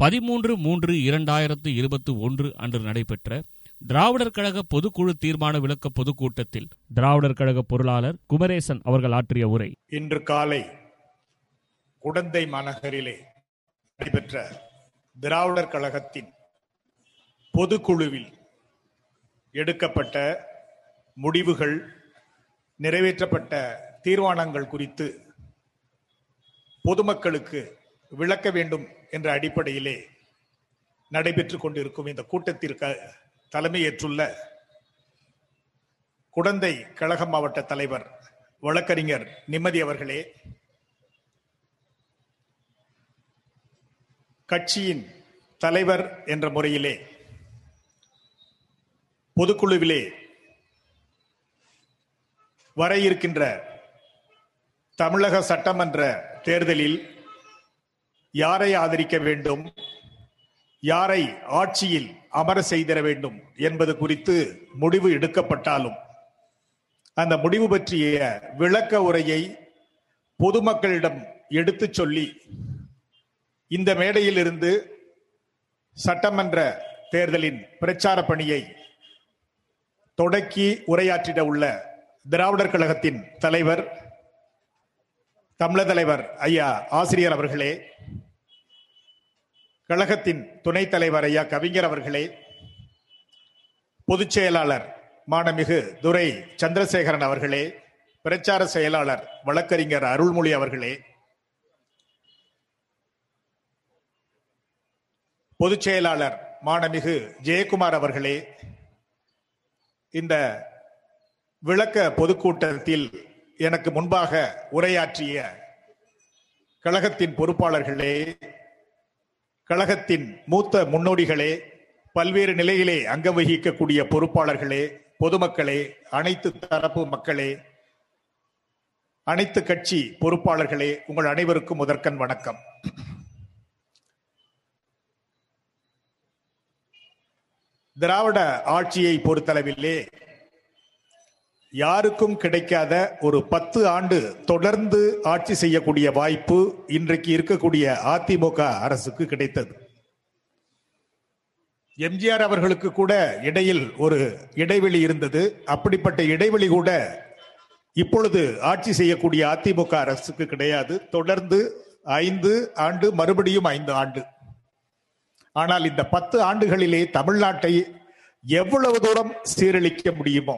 பதிமூன்று மூன்று இரண்டாயிரத்து இருபத்தி ஒன்று அன்று நடைபெற்ற திராவிடர் கழக பொதுக்குழு தீர்மான விளக்க பொதுக்கூட்டத்தில் திராவிடர் கழக பொருளாளர் குமரேசன் அவர்கள் ஆற்றிய உரை. இன்று காலை குடந்தை மாநகரிலே நடைபெற்ற திராவிடர் கழகத்தின் பொதுக்குழுவில் எடுக்கப்பட்ட முடிவுகள் நிறைவேற்றப்பட்ட தீர்மானங்கள் குறித்து பொதுமக்களுக்கு விளக்க வேண்டும் என்ற அடிப்படையிலே நடைபெற்றுக் கொண்டிருக்கும் இந்த கூட்டத்திற்கு தலைமையேற்றுள்ள குடந்தை கழக மாவட்ட தலைவர் வழக்கறிஞர் நிம்மதி அவர்களே கட்சியின் தலைவர் என்ற முறையிலே பொதுக்குழுவிலே வர இருக்கின்ற தமிழக சட்டமன்ற தேர்தலில் யாரை ஆதரிக்க வேண்டும்? யாரை ஆட்சியில் அமர செய்திட வேண்டும் என்பது குறித்து முடிவு எடுக்கப்பட்டாலும் அந்த முடிவு பற்றிய விளக்க உரையை பொதுமக்களிடம் எடுத்துச் சொல்லி இந்த மேடையிலிருந்து சட்டமன்ற தேர்தலின் பிரச்சார பணியை தொடக்கி உரையாற்றிட உள்ள திராவிடர் கழகத்தின் தலைவர் தமிழர் தலைவர் ஐயா ஆசிரியர் அவர்களே கழகத்தின் துணைத் தலைவர் ஐயா கவிஞர் அவர்களே பொதுச் செயலாளர் மானமிகு துரை சந்திரசேகரன் அவர்களே பிரச்சார செயலாளர் வழக்கறிஞர் அருள்மொழி அவர்களே பொதுச் செயலாளர் மானமிகு ஜெயக்குமார் அவர்களே இந்த விளக்க பொதுக்கூட்டத்தில் எனக்கு முன்பாக உரையாற்றிய கழகத்தின் பொறுப்பாளர்களே கழகத்தின் மூத்த முன்னோடிகளே பல்வேறு நிலையிலே அங்கம் வகிக்கக்கூடிய பொறுப்பாளர்களே பொதுமக்களே அனைத்து தரப்பு மக்களே அனைத்து கட்சி பொறுப்பாளர்களே உங்கள் அனைவருக்கும் முதற்கண் வணக்கம். திராவிட ஆட்சியை பொறுத்தளவிலே யாருக்கும் கிடைக்காத ஒரு பத்து ஆண்டு தொடர்ந்து ஆட்சி செய்யக்கூடிய வாய்ப்பு இன்றைக்கு இருக்கக்கூடிய அதிமுக அரசுக்கு கிடைத்தது. எம்ஜிஆர் அவர்களுக்கு கூட இடையில் ஒரு இடைவெளி இருந்தது. அப்படிப்பட்ட இடைவெளி கூட இப்பொழுது ஆட்சி செய்யக்கூடிய அதிமுக அரசுக்கு கிடையாது. தொடர்ந்து ஐந்து ஆண்டு மறுபடியும் ஐந்து ஆண்டு. ஆனால் இந்த பத்து ஆண்டுகளிலே தமிழ்நாட்டை எவ்வளவு தூரம் சீரழிக்க முடியுமோ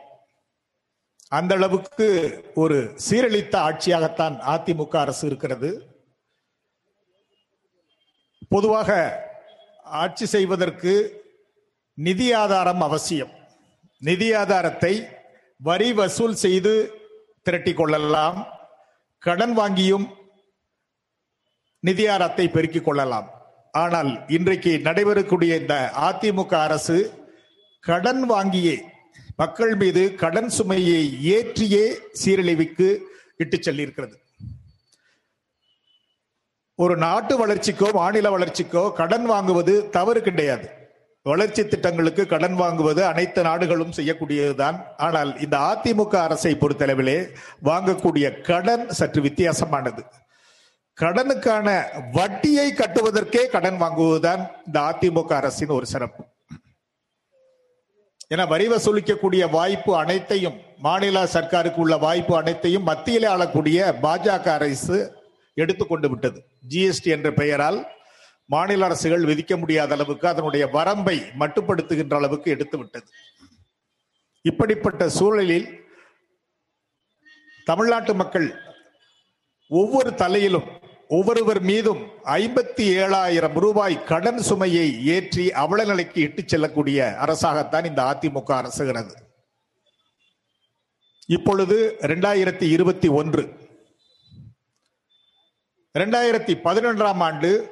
அந்த அளவுக்கு ஒரு சீரழித்த ஆட்சியாகத்தான் அதிமுக அரசு இருக்கிறது. பொதுவாக ஆட்சி செய்வதற்கு நிதி ஆதாரம் அவசியம். நிதி ஆதாரத்தை வரி வசூல் செய்து திரட்டி கொள்ளலாம். கடன் வாங்கியும் நிதியாரத்தை பெருக்கிக் கொள்ளலாம். ஆனால் இன்றைக்கு நடைபெறக்கூடிய இந்த அதிமுக அரசு கடன் வாங்கியே மக்கள் மீது கடன் சுமையை ஏற்றியே சீரழிவுக்கு இட்டு செல்லியிருக்கிறது. ஒரு நாட்டு வளர்ச்சிக்கோ மாநில வளர்ச்சிக்கோ கடன் வாங்குவது தவறு கிடையாது. வளர்ச்சி திட்டங்களுக்கு கடன் வாங்குவது அனைத்து நாடுகளும் செய்யக்கூடியதுதான். ஆனால் இந்த அதிமுக அரசை பொறுத்தளவிலே வாங்கக்கூடிய கடன் சற்று வித்தியாசமானது. கடனுக்கான வட்டியை கட்டுவதற்கே கடன் வாங்குவதுதான் இந்த அதிமுக அரசின் ஒரு சிறப்பு. என வரி வசூலிக்கக்கூடிய வாய்ப்பு அனைத்தையும் மாநில சர்க்காருக்கு உள்ள வாய்ப்பு அனைத்தையும் மத்தியிலே ஆளக்கூடிய பாஜக அரசு எடுத்துக்கொண்டு விட்டது. ஜிஎஸ்டி என்ற பெயரால் மாநில அரசுகள் விதிக்க முடியாத அளவுக்கு அதனுடைய வரம்பை மட்டுப்படுத்துகின்ற அளவுக்கு எடுத்து விட்டது. இப்படிப்பட்ட சூழலில் தமிழ்நாட்டு மக்கள் ஒவ்வொரு தலையிலும் ஒவ்வொருவர் மீதும் ஐம்பத்தி ஏழாயிரம் ரூபாய் கடன் சுமையை ஏற்றி அவல நிலைக்கு இட்டுச் செல்லக்கூடிய அரசாகத்தான் இந்த அதிமுக அரசுகிறது இப்பொழுது இரண்டாயிரத்தி இருபத்தி ஒன்று. இரண்டாயிரத்தி பதினொன்றாம் ஆண்டு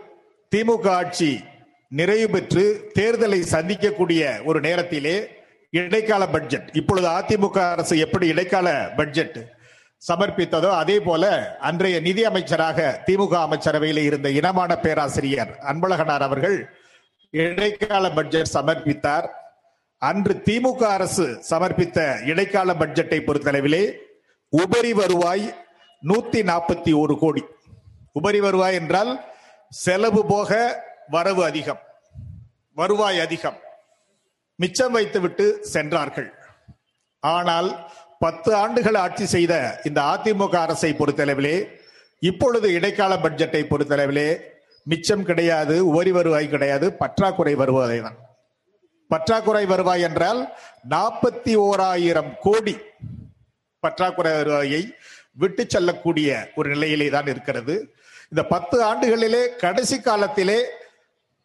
திமுக ஆட்சி நிறைவு பெற்று தேர்தலை சந்திக்கக்கூடிய ஒரு நேரத்திலே இடைக்கால பட்ஜெட். இப்பொழுது அதிமுக அரசு எப்படி இடைக்கால பட்ஜெட்? சமர்ப்பித்ததோ அதே போல அன்றைய நிதி அமைச்சராக திமுக அமைச்சரவையில் இருந்த இனமான பேராசிரியர் அன்பழகனார் அவர்கள் இடைக்கால பட்ஜெட் சமர்ப்பித்தார். அன்று திமுக அரசு சமர்ப்பித்த இடைக்கால பட்ஜெட்டை பொறுத்தளவிலே உபரி வருவாய் நூத்தி நாற்பத்தி ஒரு கோடி. உபரி வருவாய் என்றால் செலவு போக வரவு அதிகம். வருவாய் அதிகம். மிச்சம் வைத்துவிட்டு சென்றார்கள். ஆனால் பத்து ஆண்டுகள் ஆட்சி செய்த இந்த அதிமுக அரசை பொறுத்தளவிலே இப்பொழுது இடைக்கால பட்ஜெட்டை பொறுத்தளவிலே மிச்சம் கிடையாது உபரி வருவாய் கிடையாது பற்றாக்குறை வருவாய் தான் பற்றாக்குறை வருவாய் என்றால் நாற்பத்தி ஓராயிரம் கோடி பற்றாக்குறை வருவாயை விட்டு செல்லக்கூடிய ஒரு நிலையிலே தான் இருக்கிறது. இந்த பத்து ஆண்டுகளிலே கடைசி காலத்திலே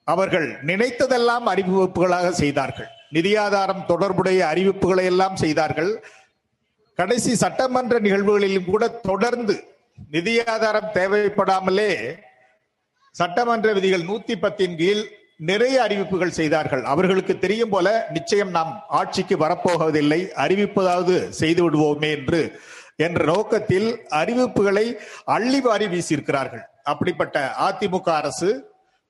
அவர்கள் நினைத்ததெல்லாம் அறிவிப்புகளாக செய்தார்கள். நிதியாதாரம் தொடர்புடைய அறிவிப்புகளை எல்லாம் செய்தார்கள். கடைசி சட்டமன்ற நிகழ்வுகளிலும் கூட தொடர்ந்து நிதியாதாரம் தேவைப்படாமலே சட்டமன்ற விதிகள் நூத்தி பத்தின் கீழ் நிறைய அறிவிப்புகள் செய்தார்கள். அவர்களுக்கு தெரியும் போல நிச்சயம் நாம் ஆட்சிக்கு வரப்போவதில்லை. அறிவிப்பதாவது செய்து விடுவோமே என்று என்ற நோக்கத்தில் அறிவிப்புகளை அள்ளி வாரி வீசியிருக்கிறார்கள். அப்படிப்பட்ட அதிமுக அரசு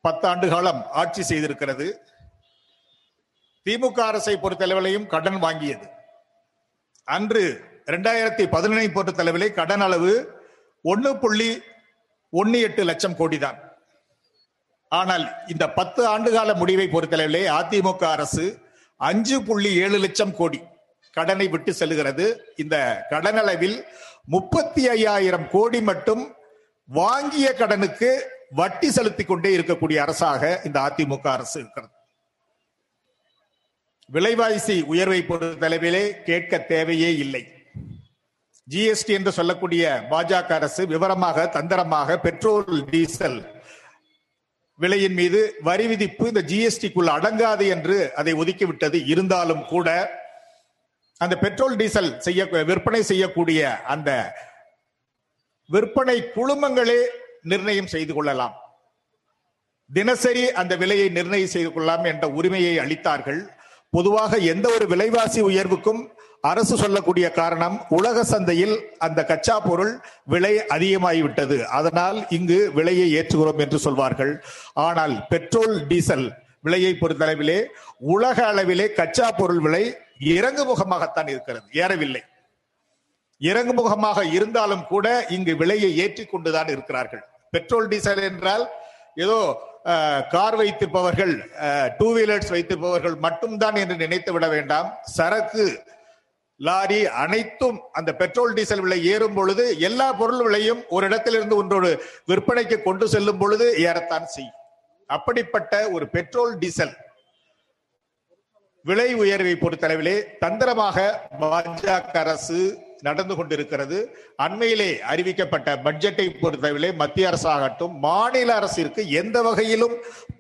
பத்தாண்டு காலம் ஆட்சி செய்திருக்கிறது. திமுக அரசை பொறுத்தளவிலையும் கடன் வாங்கியது. அன்று ரெண்டாயிரத்தி இரண்டாயிரத்தி போட்ட தலைவிலே கடன் அளவு ஒன்னு புள்ளி ஒன்னு எட்டு லட்சம் கோடி தான் ஆனால் இந்த பத்து ஆண்டுகால முடிவை பொறுத்தளவிலே அதிமுக அரசு அஞ்சு புள்ளி ஏழு லட்சம் கோடி கடனை விட்டு செல்லுகிறது. இந்த கடன் அளவில் முப்பத்தி ஐயாயிரம் கோடி மட்டும் வாங்கிய கடனுக்கு வட்டி செலுத்திக் கொண்டே இருக்கக்கூடிய அரசாக இந்த அதிமுக அரசு இருக்கிறது. விலைவாசி உயர்வை பொறுத்தளவிலே கேட்க தேவையே இல்லை. ஜிஎஸ்டி என்று சொல்லக்கூடிய பாஜக அரசு விவரமாக தந்திரமாக பெட்ரோல் டீசல் விலையின் மீது வரி விதிப்பு இந்த ஜிஎஸ்டிக்குள் அடங்காது என்று அதை ஒதுக்கிவிட்டது. இருந்தாலும் கூட அந்த பெட்ரோல் டீசல் செய்ய விற்பனை செய்யக்கூடிய அந்த விற்பனை குழுமங்களே நிர்ணயம் செய்து கொள்ளலாம். தினசரி அந்த விலையை நிர்ணயம் செய்து கொள்ளலாம் என்ற உரிமையை அளித்தார்கள். பொதுவாக எந்த ஒரு விலைவாசி உயர்வுக்கும் அரசு சொல்லக்கூடிய காரணம் உலக சந்தையில் அந்த கச்சா பொருள் விலை அதிகமாகிவிட்டது. அதனால் இங்கு விலையை ஏற்றுகிறோம் என்று சொல்வார்கள். ஆனால் பெட்ரோல் டீசல் விலையை பொறுத்தளவிலே உலக அளவிலே கச்சா பொருள் விலை இறங்குமுகமாகத்தான் இருக்கிறது. ஏறவில்லை. இறங்குமுகமாக இருந்தாலும் கூட இங்கு விலையை ஏற்றி கொண்டுதான் இருக்கிறார்கள். பெட்ரோல் டீசல் என்றால் ஏதோ கார் வைத்திருப்பவர்கள் டூ வீலர்ஸ் வைத்திருப்பவர்கள் மட்டும்தான் என்று நினைத்து விட வேண்டாம். சரக்கு லாரி அனைத்தும் அந்த பெட்ரோல் டீசல் விலை ஏறும் பொழுது எல்லா பொருள் விலையும் ஒரு இடத்திலிருந்து ஒன்றோடு விற்பனைக்கு கொண்டு செல்லும் பொழுது ஏறத்தான் செய்யும். அப்படிப்பட்ட ஒரு பெட்ரோல் டீசல் விலை உயர்வை பொறுத்தளவிலே தந்திரமாக பாஜக அரசு நடந்து கொண்டிருக்கிறது. அண்மையிலே அறிவிக்கப்பட்ட பட்ஜெட்டை பொறுத்தளவிலே மத்திய அரசாகட்டும் மாநில அரசிற்கு எந்த வகையிலும்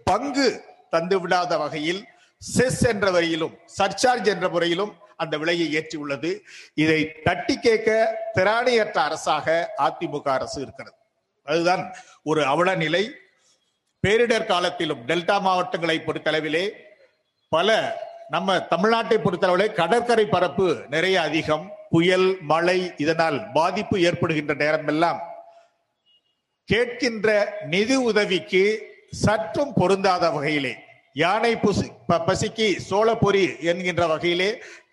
பங்கு தந்துவிடாத வகையில் செஸ் என்ற வரையிலும் சர்சார்ஜ் என்ற முறையிலும் அந்த விலையை ஏற்றியுள்ளது இதை தட்டி கேட்க திராணியற்ற அரசாக அதிமுக அரசு இருக்கிறது. அதுதான் ஒரு அவல நிலை பேரிடர் காலத்திலும் டெல்டா மாவட்டங்களை பொறுத்தளவிலே பல நம்ம தமிழ்நாட்டை பொறுத்தளவிலே கடற்கரை பரப்பு நிறைய அதிகம். புயல் மழை இதனால் பாதிப்பு ஏற்படுகின்ற நேரமெல்லாம் கேட்கின்ற நிதி உதவிக்கு சற்றும் பொருந்தாத வகையிலே யானை புசி பசிக்கு சோளப்பொறி என்கின்ற வகையிலே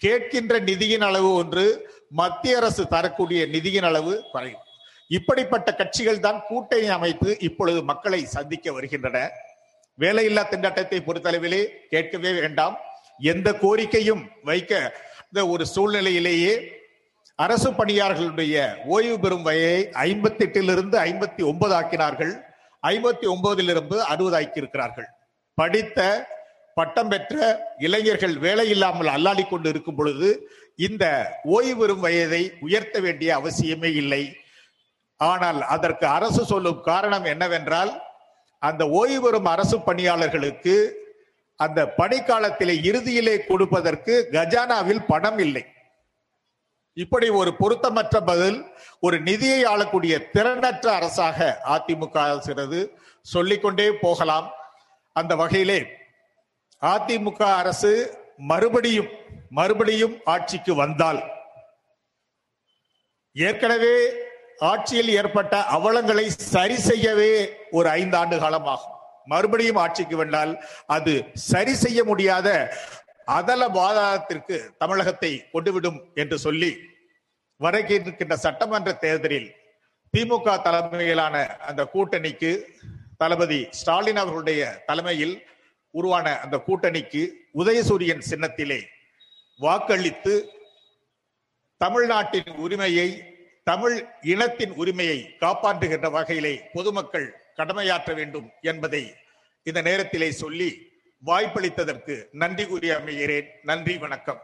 கேட்கின்ற நிதியின் அளவு ஒன்று மத்திய அரசு தரக்கூடிய நிதியின் அளவு குறையும். இப்படிப்பட்ட கட்சிகள் தான் கூட்டணி அமைத்து இப்பொழுது மக்களை சந்திக்க வருகின்றன. வேலையில்லா திண்டாட்டத்தை பொறுத்தளவிலே கேட்கவே வேண்டாம். எந்த கோரிக்கையும் வைக்க இந்த ஒரு சூழ்நிலையிலேயே அரசு பணியாளர்களுடைய ஓய்வு பெறும் வயதை ஐம்பத்தி எட்டிலிருந்து ஐம்பத்தி ஒன்பது ஆக்கினார்கள். ஐம்பத்தி ஒன்பதிலிருந்து அறுபது ஆக்கி இருக்கிறார்கள் படித்த பட்டம் பெற்ற இளைஞர்கள் வேலை இல்லாமல் அல்லாடி கொண்டு இருக்கும் பொழுது இந்த ஓய்வு பெறும் வயதை உயர்த்த வேண்டிய அவசியமே இல்லை. ஆனால் அதற்கு அரசு சொல்லும் காரணம் என்னவென்றால் அந்த ஓய்வு பெறும் அரசு பணியாளர்களுக்கு அந்த பணிக்காலத்திலே இறுதியிலே கொடுப்பதற்கு கஜானாவில் பணம் இல்லை. இப்படி ஒரு பொருத்தமற்ற பதில் ஒரு நிதியை ஆளக்கூடிய திறனற்ற அரசாக அதிமுக அரசு சொல்லிக்கொண்டே போகலாம். அந்த வகையிலே அதிமுக அரசு மறுபடியும் மறுபடியும் ஆட்சிக்கு வந்தால் ஏற்கனவே ஆட்சியில் ஏற்பட்ட அவலங்களை சரி செய்யவே ஒரு ஐந்து ஆண்டு காலம் ஆகும் மறுபடியும் ஆட்சிக்கு வந்தால் அது சரி செய்ய முடியாத அதல வாதத்திற்கு தமிழகத்தை கொண்டுவிடும் என்று சொல்லி இருக்கின்ற சட்டமன்ற தேர்தலில் திமுக தலைமையிலான அந்த கூட்டணிக்கு தளபதி ஸ்டாலின் அவர்களுடைய தலைமையில் உருவான அந்த கூட்டணிக்கு உதயசூரியன் சின்னத்திலே வாக்களித்து தமிழ்நாட்டின் உரிமையை தமிழ் இனத்தின் உரிமையை காப்பாற்றுகின்ற வகையிலே பொதுமக்கள் கடமையாற்ற வேண்டும் என்பதை இந்த நேரத்திலே சொல்லி வாய்ப்பளித்ததற்கு நன்றி கூறி அமைகிறேன். நன்றி வணக்கம்.